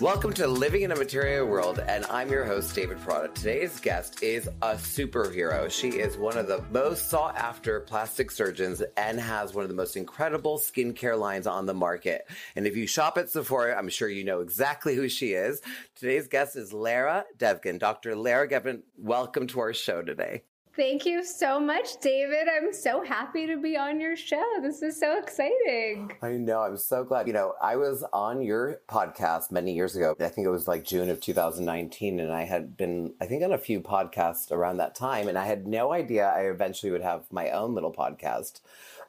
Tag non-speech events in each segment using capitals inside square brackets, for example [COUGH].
Welcome to Living in a Material World, and I'm your host, David Prada. Today's guest is a superhero. She is one of the most sought after plastic surgeons and has one of the most incredible skincare lines on the market. And if you shop at Sephora, I'm sure you know exactly who she is. Today's guest is Lara Devgan. Dr. Lara Devgan, welcome to our show today. Thank you so much, David. I'm so happy to be on your show. This is so exciting. I know. I'm so glad. You know, I was on your podcast many years ago. I think it was like June of 2019. And I had been, I think, on a few podcasts around that time. And I had no idea I eventually would have my own little podcast.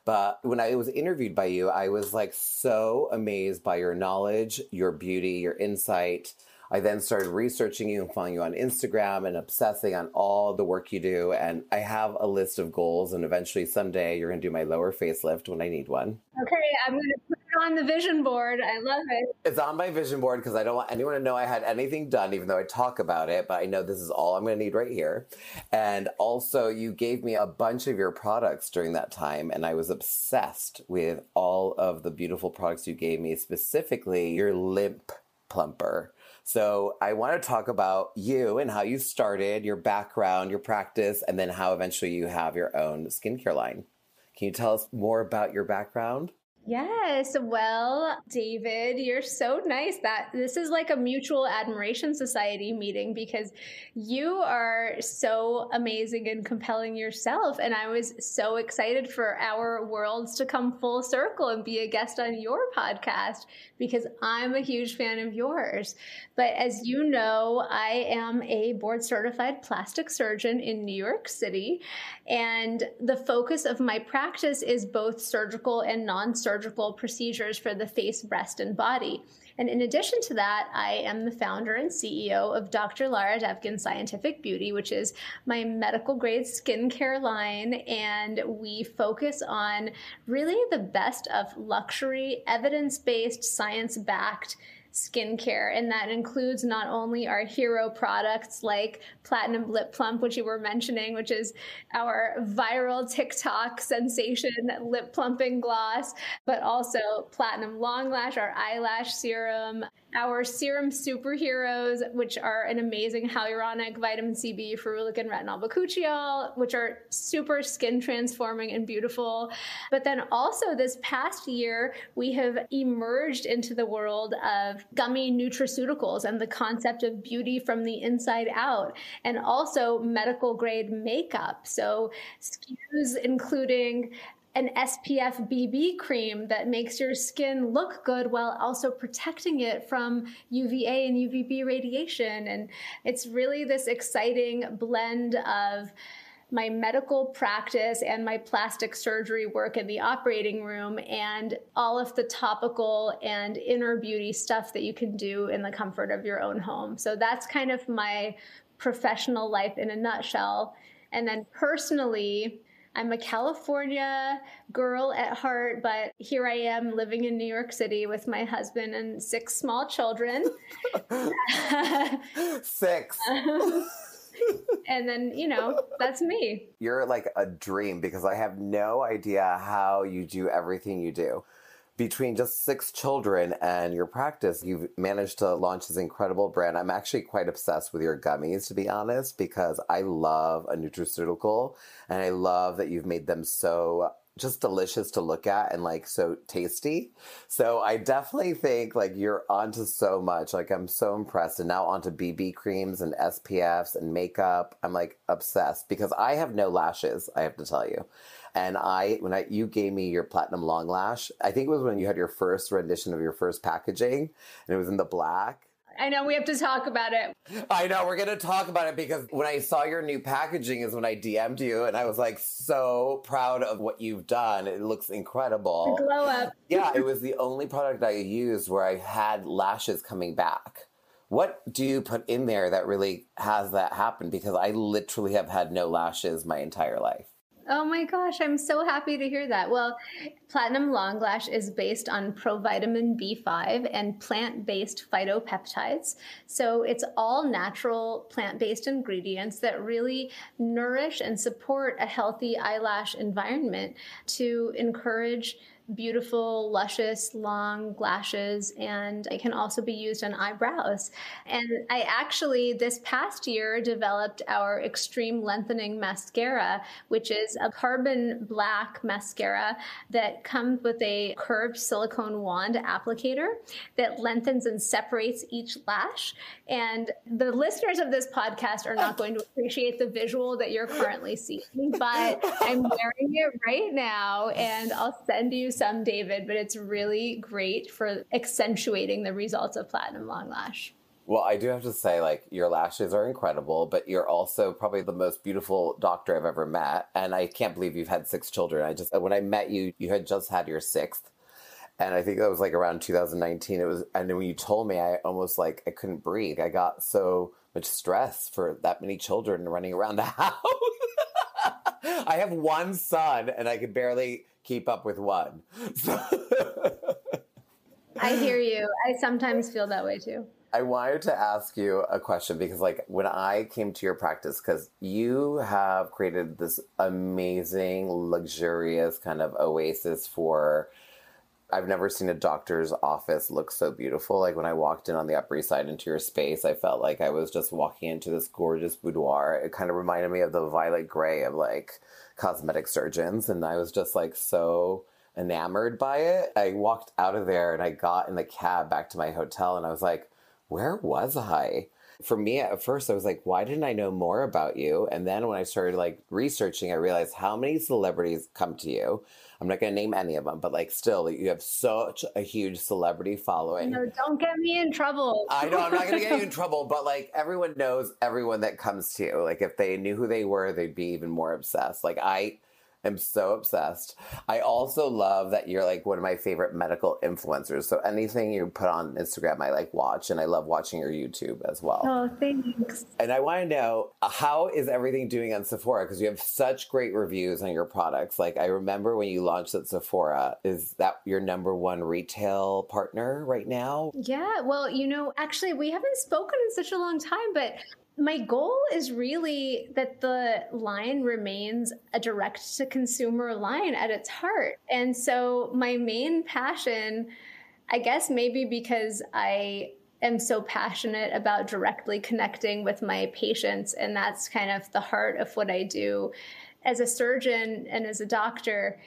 But when I was interviewed by you, I was like so amazed by your knowledge, your beauty, your insight I then started researching you and following you on Instagram and obsessing on all the work you do. And I have a list of goals, and eventually someday you're going to do my lower facelift when I need one. Okay, I'm going to put it on the vision board. I love it. It's on my vision board because I don't want anyone to know I had anything done, even though I talk about it. But I know this is all I'm going to need right here. And also, you gave me a bunch of your products during that time, and I was obsessed with all of the beautiful products you gave me, specifically your lip plumper so I want to talk about you and how you started, your background, your practice, and then how eventually you have your own skincare line. Can you tell us more about your background? Yes. Well, David, you're so nice that this is like a mutual admiration society meeting because you are so amazing and compelling yourself. And I was so excited for our worlds to come full circle and be a guest on your podcast because I'm a huge fan of yours. But as you know, I am a board certified plastic surgeon in New York City. And the focus of my practice is both surgical and non surgical surgical procedures for the face, breast, and body. And in addition to that, I am the founder and CEO of Dr. Lara Devgan Scientific Beauty, which is my medical grade skincare line. And we focus on really the best of luxury, evidence based, science backed skincare. And that includes not only our hero products like Platinum Lip Plump, which you were mentioning, which is our viral TikTok sensation lip plumping gloss, but also Platinum Long Lash, our eyelash serum, our serum superheroes, which are an amazing hyaluronic vitamin C, B, ferulic, and retinol bakuchiol, which are super skin transforming and beautiful. But then also this past year, we have emerged into the world of gummy nutraceuticals and the concept of beauty from the inside out, and also medical grade makeup. So SKUs including an SPF BB cream that makes your skin look good while also protecting it from UVA and UVB radiation. And it's really this exciting blend of my medical practice and my plastic surgery work in the operating room and all of the topical and inner beauty stuff that you can do in the comfort of your own home. So that's kind of my professional life in a nutshell. And then personally, I'm a California girl at heart, but here I am living in New York City with my husband and six small children. [LAUGHS] six. [LAUGHS] and then, you know, that's me. You're like a dream because I have no idea how you do everything you do between just six children and your practice, you've managed to launch this incredible brand. I'm actually quite obsessed with your gummies, to be honest, because I love a nutraceutical and I love that you've made them so just delicious to look at and like so tasty. So I definitely think like you're onto so much. Like I'm so impressed. And now onto BB creams and SPFs and makeup. I'm like obsessed because I have no lashes, I have to tell you. And I, when I, you gave me your platinum long lash, I think it was when you had your first rendition of your first packaging and it was in the black. I know we have to talk about it. I know we're going to talk about it because when I saw your new packaging is when I DM'd you and I was like so proud of what you've done. It looks incredible. The glow up. [LAUGHS] yeah, it was the only product I used where I had lashes coming back. What do you put in there that really has that happen? Because I literally have had no lashes my entire life. Oh my gosh, I'm so happy to hear that. Well, Platinum Long Lash is based on provitamin B5 and plant based phytopeptides. So it's all natural plant based ingredients that really nourish and support a healthy eyelash environment to encourage beautiful, luscious, long lashes, and it can also be used on eyebrows. And I actually, this past year, developed our Extreme Lengthening Mascara, which is a carbon black mascara that comes with a curved silicone wand applicator that lengthens and separates each lash. And the listeners of this podcast are not going to appreciate the visual that you're currently seeing, but I'm wearing it right now, and I'll send you some, David, but it's really great for accentuating the results of platinum long lash. Well, I do have to say, like, your lashes are incredible, but you're also probably the most beautiful doctor I've ever met. And I can't believe you've had six children. I just, when I met you, you had just had your sixth. And I think that was like around 2019. It was, and then when you told me, I almost like, I couldn't breathe. I got so much stress for that many children running around the [LAUGHS] house. I have one son and I could barely keep up with one. So I hear [LAUGHS] you. I sometimes feel that way too. I wanted to ask you a question because, like, when I came to your practice, because you have created this amazing, luxurious kind of oasis for. I've never seen a doctor's office look so beautiful. Like when I walked in on the Upper East Side into your space, I felt like I was just walking into this gorgeous boudoir. It kind of reminded me of the Violet Grey of like cosmetic surgeons. And I was just like so enamored by it. I walked out of there and I got in the cab back to my hotel and I was like, where was I? For me, at first, I was like, why didn't I know more about you? And then when I started like researching, I realized how many celebrities come to you. I'm not going to name any of them, but like still, you have such a huge celebrity following. No, don't get me in trouble. I know I'm not going to get you in [LAUGHS] trouble, but like everyone knows everyone that comes to you. Like if they knew who they were, they'd be even more obsessed. Like I, am so obsessed. I also love that you're like one of my favorite medical influencers. So anything you put on Instagram, I like watch, and I love watching your YouTube as well. Oh, thanks. And I want to know uh, how is everything doing on Sephora because you have such great reviews on your products. Like I remember when you launched at Sephora, is that your number one retail partner right now? Yeah. Well, you know, actually, we haven't spoken in such a long time, but my goal is really that the line remains a direct to consumer line at its heart. And so my main passion, I guess maybe because I am so passionate about directly connecting with my patients and that's kind of the heart of what I do as a surgeon and as a doctor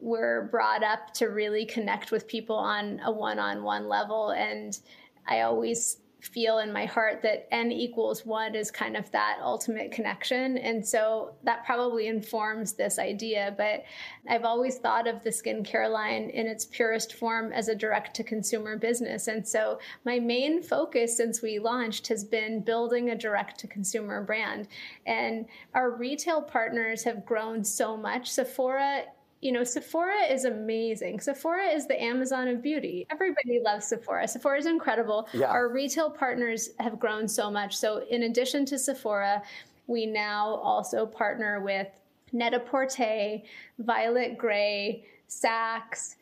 we're brought up to really connect with people on a one-on-one level and I always feel in my heart that n equals one is kind of that ultimate connection. And so that probably informs this idea. But I've always thought of the skincare line in its purest form as a direct to consumer business. And so my main focus since we launched has been building a direct to consumer brand. And our retail partners have grown so much. Sephora you know, Sephora is amazing. Sephora is the Amazon of beauty. Everybody loves Sephora. Sephora is incredible. Yeah. Our retail partners have grown so much. So, in addition to Sephora, we now also partner with Net-a-Porter, Violet Grey, Saks.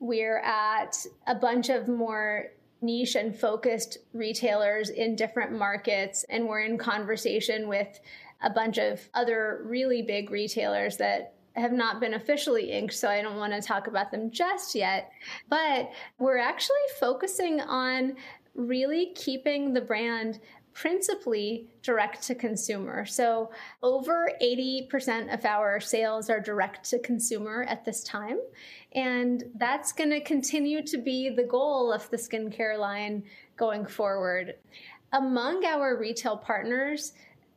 We're at a bunch of more niche and focused retailers in different markets. And we're in conversation with a bunch of other really big retailers that have not been officially inked, so I don't want to talk about them just yet. But we're actually focusing on really keeping the brand principally direct to consumer. So over 80% of our sales are direct to consumer at this time. And that's going to continue to be the goal of the skincare line going forward. Among our retail partners,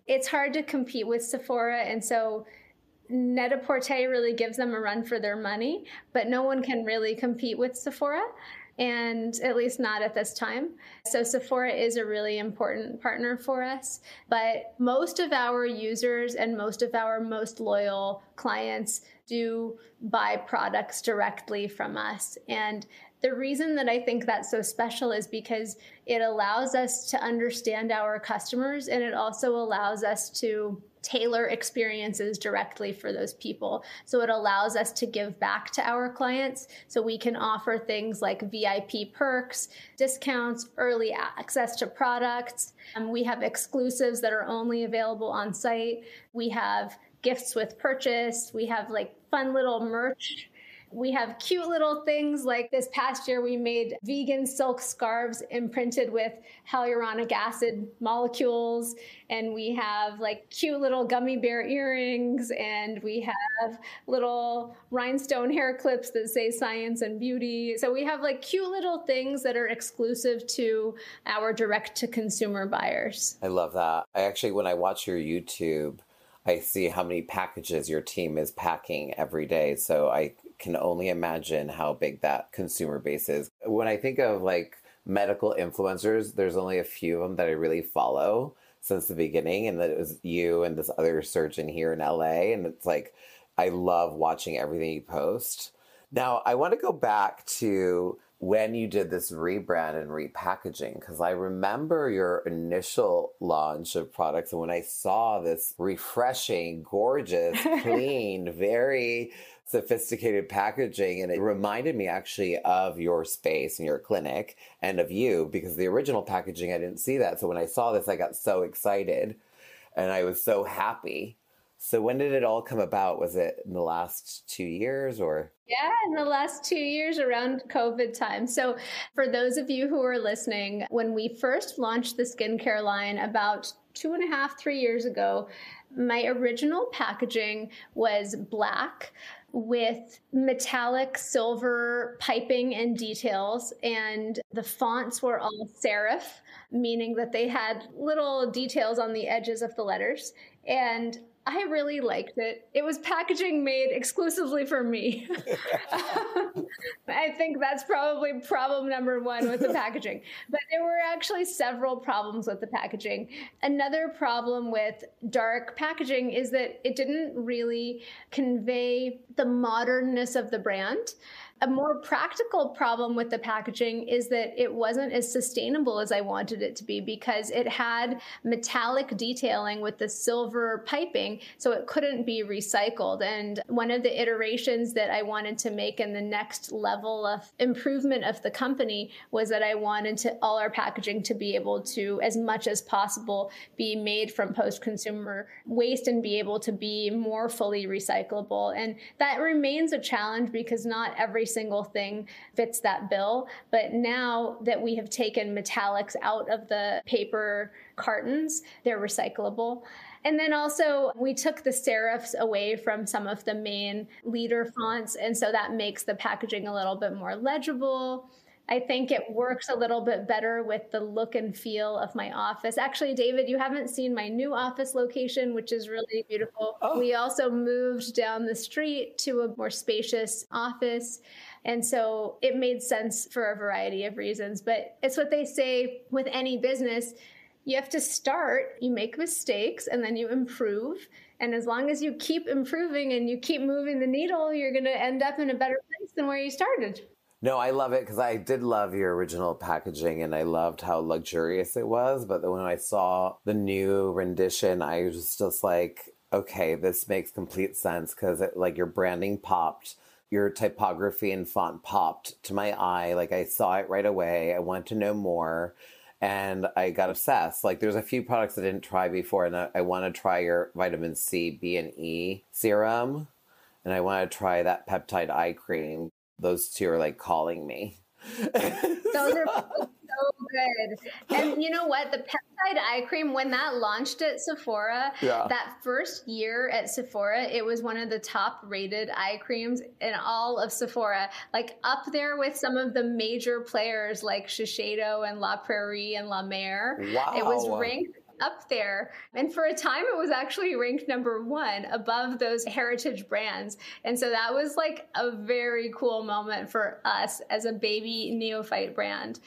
it's hard to compete with Sephora. And so Net-a-Porter really gives them a run for their money, but no one can really compete with Sephora and at least not at this time. So Sephora is a really important partner for us, but most of our users and most of our most loyal clients do buy products directly from us. And the reason that I think that's so special is because it allows us to understand our customers and it also allows us to tailor experiences directly for those people. So it allows us to give back to our clients. So we can offer things like VIP perks, discounts, early access to products. Um, we have exclusives that are only available on site. We have gifts with purchase. We have like fun little merch We have cute little things like this past year, we made vegan silk scarves imprinted with hyaluronic acid molecules. And we have like cute little gummy bear earrings. And we have little rhinestone hair clips that say science and beauty. So we have like cute little things that are exclusive to our direct to consumer buyers. I love that. I actually, when I watch your YouTube, I see how many packages your team is packing every day. So I can only imagine how big that consumer base is. When I think of like medical influencers, there's only a few of them that I really follow since the beginning, and that it was you and this other surgeon here in LA. And it's like, I love watching everything you post. Now, I want to go back to when you did this rebrand and repackaging because I remember your initial launch of products and when I saw this refreshing, gorgeous, [LAUGHS] clean, very sophisticated packaging and it reminded me actually of your space and your clinic and of you because the original packaging I didn't see that. So when I saw this I got so excited and I was so happy so when did it all come about? Was it in the last two years or? Yeah, in the last two years around COVID time. So for those of you who are listening, when we first launched the skincare line about two and a half, three years ago, my original packaging was black with metallic silver piping and details, and the fonts were all serif, meaning that they had little details on the edges of the letters. And I really liked it. It was packaging made exclusively for me. [LAUGHS] I think that's probably problem number one with the packaging. But there were actually several problems with the packaging. Another problem with dark packaging is that it didn't really convey the modernness of the brand. A more practical problem with the packaging is that it wasn't as sustainable as I wanted it to be because it had metallic detailing with the silver piping, so it couldn't be recycled. And one of the iterations that I wanted to make in the next level of improvement of the company was that I wanted to all our packaging to be able to, as much as possible, be made from post consumer waste and be able to be more fully recyclable. And that remains a challenge because not every single thing fits that bill. But now that we have taken metallics out of the paper cartons, they're recyclable. And then also, we took the serifs away from some of the main leader fonts. And so that makes the packaging a little bit more legible. I think it works a little bit better with the look and feel of my office. Actually, David, you haven't seen my new office location, which is really beautiful. Oh. We also moved down the street to a more spacious office. And so it made sense for a variety of reasons. But it's what they say with any business you have to start, you make mistakes, and then you improve. And as long as you keep improving and you keep moving the needle, you're going to end up in a better place than where you started. No, I love it because I did love your original packaging and I loved how luxurious it was. But when I saw the new rendition, I was just like, okay, this makes complete sense because like your branding popped, your typography and font popped to my eye. Like I saw it right away. I wanted to know more and I got obsessed. Like there's a few products I didn't try before and I, I want to try your vitamin C, B and E serum and I want to try that peptide eye cream those two are like calling me. [LAUGHS] those are so good. And you know what? The peptide eye cream, when that launched at Sephora, yeah. that first year at Sephora, it was one of the top rated eye creams in all of Sephora. Like up there with some of the major players like Shiseido and La Prairie and La Mer. Wow. It was ranked up there. And for a time, it was actually ranked number one above those heritage brands. And so that was like a very cool moment for us as a baby neophyte brand.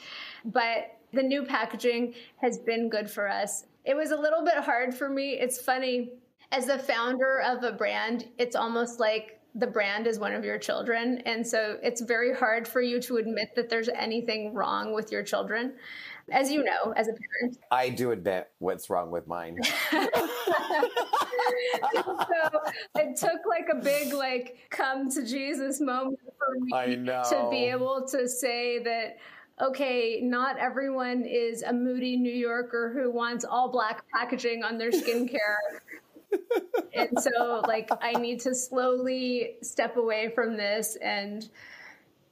But the new packaging has been good for us. It was a little bit hard for me. It's funny. As the founder of a brand, it's almost like the brand is one of your children. And so it's very hard for you to admit that there's anything wrong with your children as you know, as a parent. I do admit what's wrong with mine. [LAUGHS] so it took like a big like come to Jesus moment for me to be able to say that okay, not everyone is a moody New Yorker who wants all black packaging on their skincare and so, like, I need to slowly step away from this. And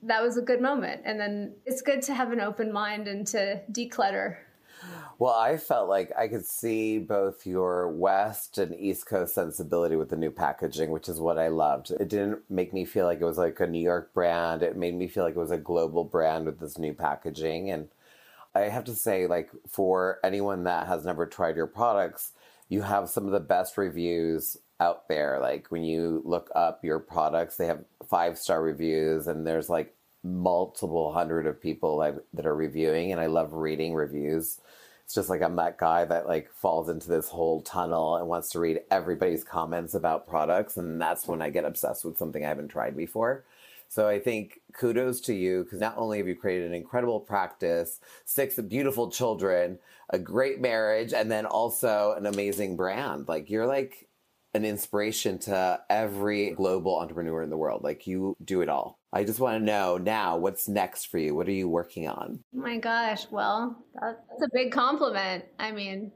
that was a good moment. And then it's good to have an open mind and to declutter. Well, I felt like I could see both your West and East Coast sensibility with the new packaging, which is what I loved. It didn't make me feel like it was like a New York brand. It made me feel like it was a global brand with this new packaging. And I have to say, like, for anyone that has never tried your products, you have some of the best reviews out there. Like, when you look up your products, they have five star reviews, and there's like multiple hundred of people that are reviewing. And I love reading reviews it's just like I'm that guy that like falls into this whole tunnel and wants to read everybody's comments about products. And that's when I get obsessed with something I haven't tried before. So I think kudos to you because not only have you created an incredible practice, six beautiful children, a great marriage, and then also an amazing brand. Like you're like an inspiration to every global entrepreneur in the world. Like you do it all. I just want to know now what's next for you. What are you working on? Oh my gosh. Well, that's a big compliment. I mean,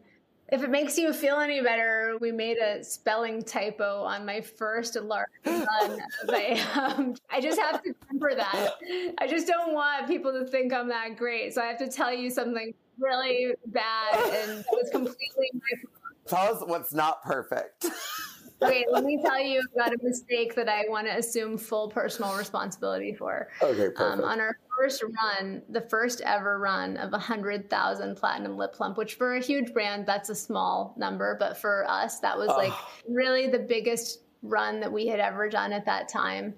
if it makes you feel any better, we made a spelling typo on my first large [LAUGHS] run. um, I just have to temper that. I just don't want people to think I'm that great. So I have to tell you something really bad and it was completely my fault. Tell us what's not perfect. [LAUGHS] okay, let me tell you about a mistake that I want to assume full personal responsibility for. Okay, perfect. Um, on our first run, the first ever run of 100,000 platinum lip plump, which for a huge brand, that's a small number. But for us, that was oh. like really the biggest run that we had ever done at that time.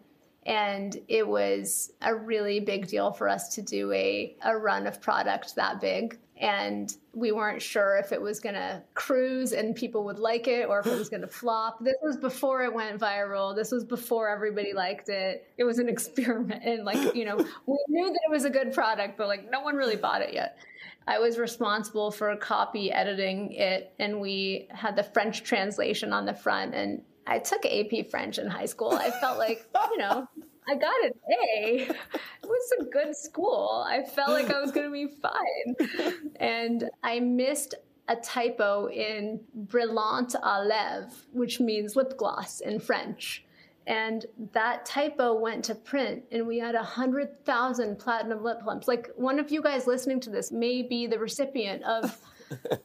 And it was a really big deal for us to do a, a run of product that big and we weren't sure if it was going to cruise and people would like it or if it was [LAUGHS] going to flop. This was before it went viral. This was before everybody liked it. It was an [LAUGHS] experiment. And, like, you know, [LAUGHS] we knew that it was a good product, but like no one really bought it yet. I was responsible for copy editing it, and we had the French translation on the front. And I took AP French in high school. I felt like, you know, I got an A. It was a good school. I felt like I was going to be [LAUGHS] fine. And I missed a typo in Brillant à lèvres, which means lip gloss in French. And that typo went to print, and we had 100,000 platinum lip plumps. Like one of you guys listening to this may be the recipient of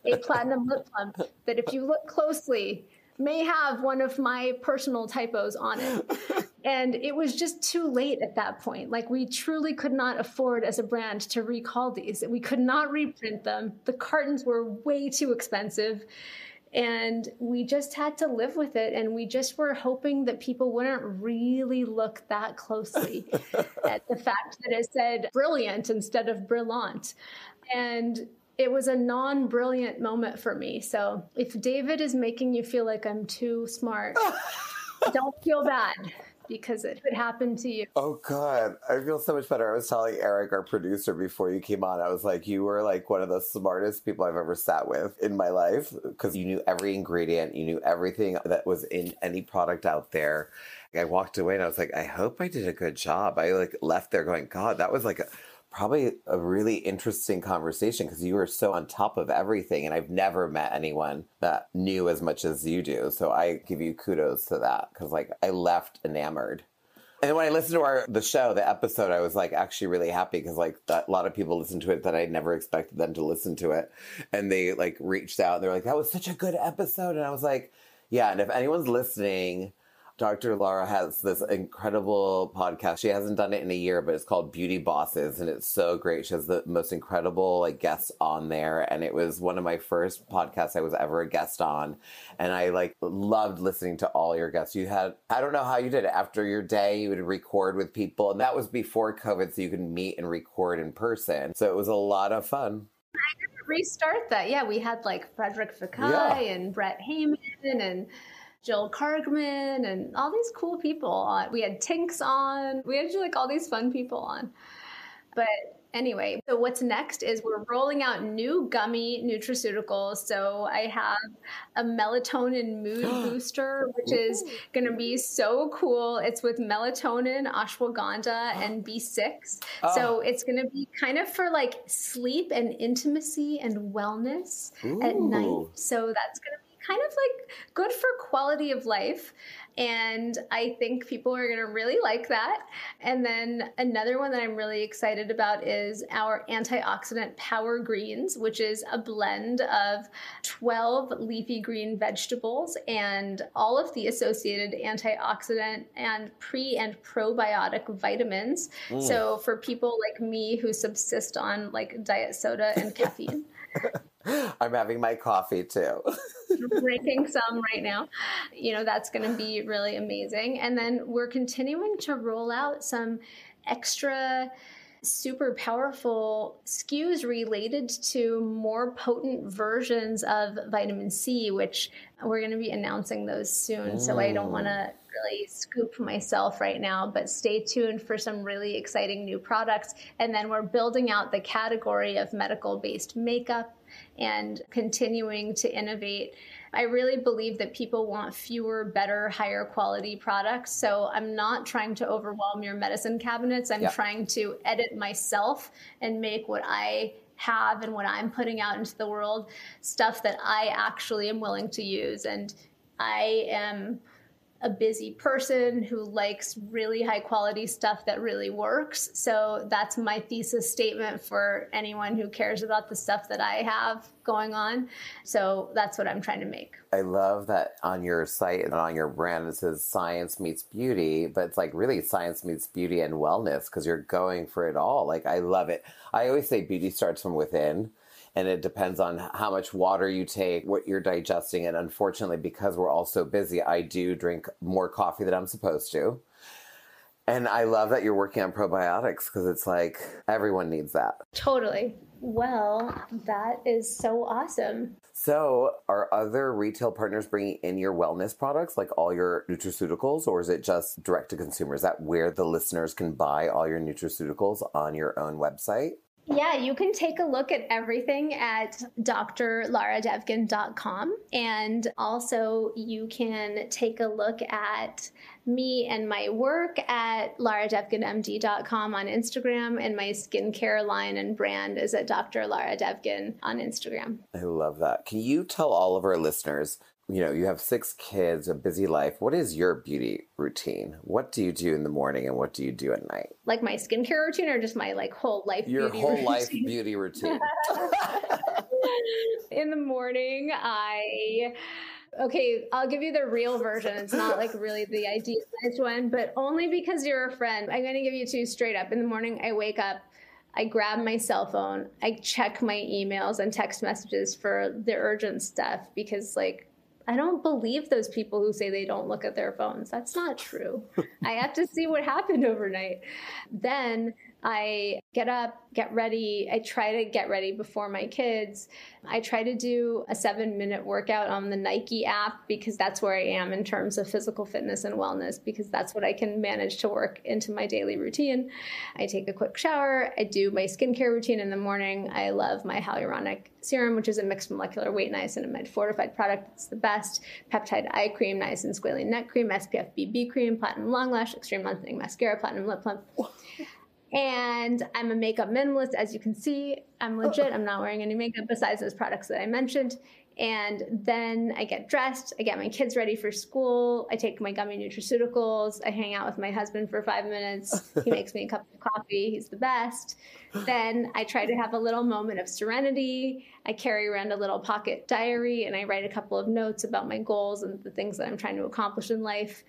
a [LAUGHS] platinum lip plump that, if you look closely, may have one of my personal typos on it. [LAUGHS] and it was just too late at that point. Like we truly could not afford as a brand to recall these. We could not reprint them. The cartons were way too expensive. And we just had to live with it. And we just were hoping that people wouldn't really look that closely [LAUGHS] at the fact that it said brilliant instead of brillant. And it was a non brilliant moment for me. So if David is making you feel like I'm too smart, [LAUGHS] don't feel bad because it could happen to you. Oh God, I feel so much better. I was telling Eric, our producer, before you came on, I was like, you were like one of the smartest people I've ever sat with in my life because you knew every ingredient, you knew everything that was in any product out there. I walked away and I was like, I hope I did a good job. I like left there going, God, that was like a probably a really interesting conversation because you were so on top of everything and i've never met anyone that knew as much as you do so i give you kudos to that because like i left enamored and when I listened to our the show, the episode, I was like actually really happy because like that, a lot of people listened to it that I never expected them to listen to it, and they like reached out. and They're like, "That was such a good episode," and I was like, "Yeah." And if anyone's listening Dr. Laura has this incredible podcast. She hasn't done it in a year, but it's called Beauty Bosses, and it's so great. She has the most incredible like guests on there, and it was one of my first podcasts I was ever a guest on, and I like loved listening to all your guests. You had I don't know how you did it. After your day, you would record with people, and that was before COVID, so you could meet and record in person. So it was a lot of fun. I didn't restart that. Yeah, we had like Frédéric Fekkai yeah. and Brett Heyman and Jill Kargman and all these cool people on. We had Tinx on. We had like all these fun people on. But anyway, so what's next is we're rolling out new gummy nutraceuticals. So I have a melatonin mood [GASPS] booster, which is going to be so cool. It's with melatonin, ashwagandha, and B6. Oh. So it's going to be kind of for like sleep and intimacy and wellness Ooh. at night. So that's going to kind of like good for quality of life. And I think people are going to really like that. And then another one that I'm really excited about is our antioxidant power greens, which is a blend of 12 leafy green vegetables and all of the associated antioxidant and pre and probiotic vitamins. Mm. So for people like me who subsist on like diet soda and caffeine. I'm having my coffee too. [LAUGHS] drinking some right now. You know, that's going to be really amazing. And then we're continuing to roll out some extra super powerful SKUs related to more potent versions of vitamin C, which we're going to be announcing those soon. Mm. So I don't want to really scoop myself right now, but stay tuned for some really exciting new products. And then we're building out the category of medical based makeup and continuing to innovate. I really believe that people want fewer, better, higher quality products. So I'm not trying to overwhelm your medicine cabinets. I'm trying to edit myself and make what I have and what I'm putting out into the world stuff that I actually am willing to use. And I am a busy person who likes really high quality stuff that really works. So that's my thesis statement for anyone who cares about the stuff that I have going on. So that's what I'm trying to make. I love that on your site and on your brand it says science meets beauty, but it's like really science meets beauty and wellness because you're going for it all. Like I love it. I always say beauty starts from within and it depends on how much water you take, what you're digesting. And unfortunately, because we're all so busy, I do drink more coffee than I'm supposed to. And I love that you're working on probiotics because it's like everyone needs that. Totally. Well, that is so awesome. So, are other retail partners bringing in your wellness products, like all your nutraceuticals, or is it just direct to consumer? Is that where the listeners can buy all your nutraceuticals on your own website? Yeah, you can take a look at everything at drlaradevgan.com. And also, you can take a look at me and my work at laradevganmd.com on Instagram. And my skincare line and brand is at Dr. Lara Devgan on Instagram. I love that. Can you tell all of our listeners you know, you have six kids, a busy life. What is your beauty routine? What do you do in the morning and what do you do at night? Like my skincare routine or just my like whole life Your whole routine? life beauty routine. [LAUGHS] in the morning, I Okay, I'll give you the real version. It's not like really the idealized one, but only because you're a friend. I'm going to give you two straight up. In the morning, I wake up, I grab my cell phone, I check my emails and text messages for the urgent stuff because, like, I don't believe those people who say they don't look at their phones. That's not true. [LAUGHS] I have to see what happened overnight. Then I get up, get ready. I try to get ready before my kids. I try to do a seven minute workout on the Nike app because that's where I am in terms of physical fitness and wellness, because that's what I can manage to work into my daily routine. I take a quick shower. I do my skincare routine in the morning. I love my hyaluronic serum, which is a mixed molecular weight niacinamide fortified product. It's the best. Peptide eye cream, niacin squalene neck cream, SPF BB cream, platinum long lash, extreme lengthening mascara, platinum lip plump. And I'm a makeup minimalist, as you can see. I'm oh. legit. I'm not wearing any makeup besides those products that I mentioned. And then I get dressed, I get my kids ready for school, I take my gummy nutraceuticals, I hang out with my husband for five minutes. He [LAUGHS] makes me a cup of coffee, he's the best. Then I try to have a little moment of serenity. I carry around a little pocket diary and I write a couple of notes about my goals and the things that I'm trying to accomplish in life.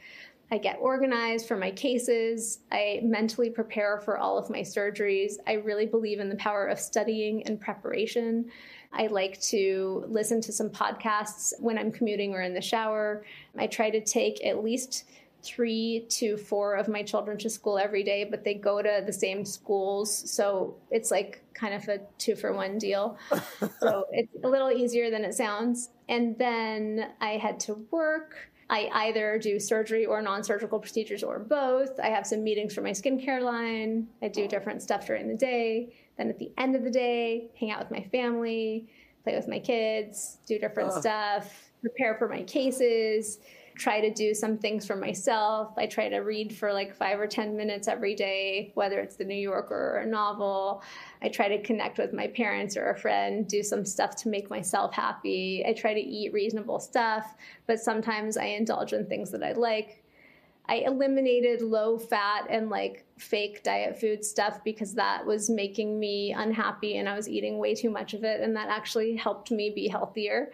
I get organized for my cases. I mentally prepare for all of my surgeries. I really believe in the power of studying and preparation. I like to listen to some podcasts when I'm commuting or in the shower. I try to take at least three to four of my children to school every day, but they go to the same schools. So it's like kind of a two for one deal. [LAUGHS] so it's a little easier than it sounds. And then I head to work. I either do surgery or non surgical procedures or both. I have some meetings for my skincare line. I do different stuff during the day. Then at the end of the day, hang out with my family, play with my kids, do different ah. stuff, prepare for my cases. Try to do some things for myself. I try to read for like five or 10 minutes every day, whether it's the New Yorker or a novel. I try to connect with my parents or a friend, do some stuff to make myself happy. I try to eat reasonable stuff, but sometimes I indulge in things that I like. I eliminated low fat and like fake diet food stuff because that was making me unhappy and I was eating way too much of it. And that actually helped me be healthier.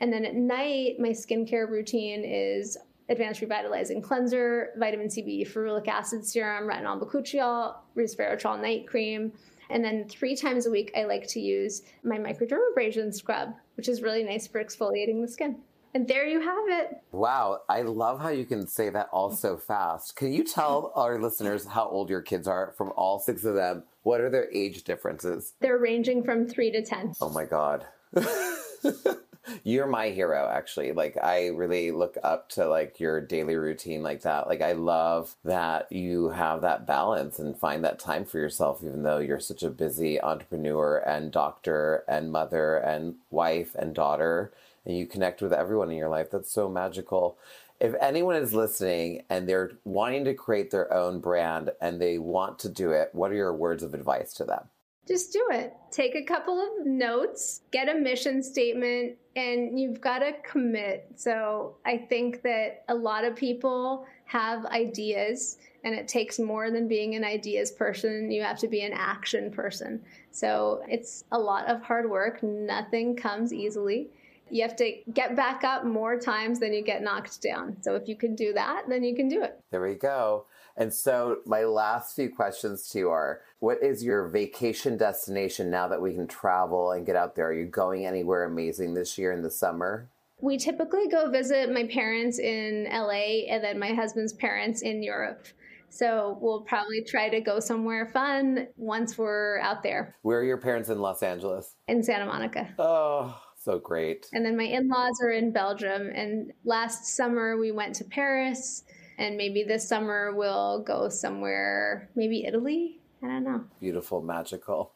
And then at night, my skincare routine is advanced revitalizing cleanser, vitamin C B, ferulic acid serum, retinol bakuchiol, resveratrol night cream. And then three times a week, I like to use my microdermabrasion scrub, which is really nice for exfoliating the skin. And there you have it. Wow, I love how you can say that all so fast. Can you tell our listeners how old your kids are from all six of them? What are their age differences? They're ranging from three to 10. Oh my God. [LAUGHS] You're my hero, actually. Like, I really look up to like your daily routine like that. Like, I love that you have that balance and find that time for yourself, even though you're such a busy entrepreneur and doctor and mother and wife and daughter and you connect with everyone in your life. That's so magical. If anyone is listening and they're wanting to create their own brand and they want to do it, what are your words of advice to them? Just do it. Take a couple of notes, get a mission statement, and you've got to commit. So I think that a lot of people have ideas, and it takes more than being an ideas person. You have to be an action person. So it's a lot of hard work. Nothing comes easily you have to get back up more times than you get knocked down. So if you can do that, then you can do it. There we go. And so my last few questions to you are what is your vacation destination now that we can travel and get out there? Are you going anywhere amazing this year in the summer? We typically go visit my parents in LA and then my husband's parents in Europe. So we'll probably try to go somewhere fun once we're out there. Where are your parents in Los Angeles? In Santa Monica. Oh, so great. And then my in laws are in Belgium. And last summer we went to Paris. And maybe this summer we'll go somewhere, maybe Italy. I don't know. Beautiful, magical.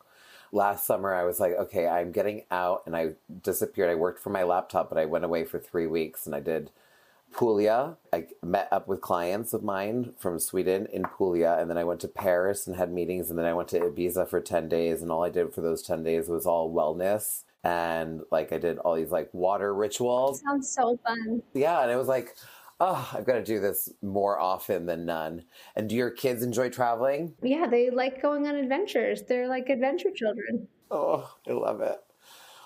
Last summer, I was like, okay, I'm getting out. And I disappeared. I worked for my laptop, but I went away for three weeks and I did Puglia. I met up with clients of mine from Sweden in Puglia, and then I went to Paris and had meetings, and then I went to Ibiza for 10 days, and all I did for those 10 days was all wellness and like I did all these like water rituals. Sounds so fun. Yeah, and it was like, oh, I've got to do this more often than none. And do your kids enjoy traveling? Yeah, they like going on adventures. They're like adventure children. Oh, I love it.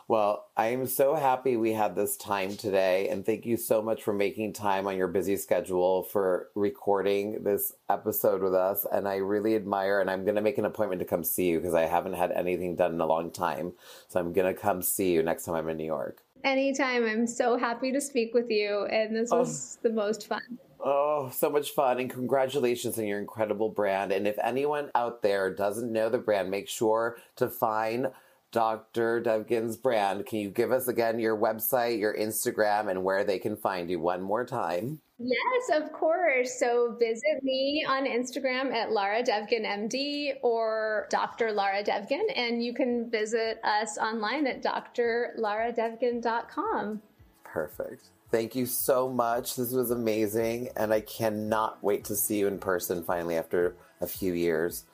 Well, I am so happy we had this time today. And thank you so much for making time on your busy schedule for recording this episode with us. And I really admire, and I'm going to make an appointment to come see you because I haven't had anything done in a long time. So I'm going to come see you next time I'm in New York. Anytime. I'm so happy to speak with you. And this oh. was oh. the most fun. Oh, so much fun. And congratulations on your incredible brand. And if anyone out there doesn't know the brand, make sure to find Dr. Devgan's brand. Can you give us again your website, your Instagram, and where they can find you one more time? Yes, of course. So visit me on Instagram at Lara Devgan MD or Dr. Lara Devgan, and you can visit us online at drlaradevgan.com. Perfect. Thank you so much. This was amazing, and I cannot wait to see you in person finally after a few years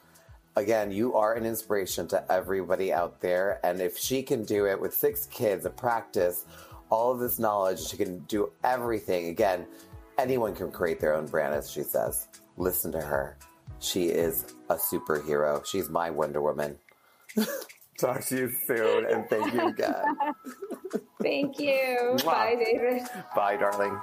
again, you are an inspiration to everybody out there. And if she can do it with six kids, a practice, all of this knowledge, she can do everything. Again, anyone can create their own brand, as she says. Listen to her. She is a superhero. She's my Wonder Woman. [LAUGHS] Talk to you soon, and thank you again. [LAUGHS] thank you. Bye, David. Bye, darling.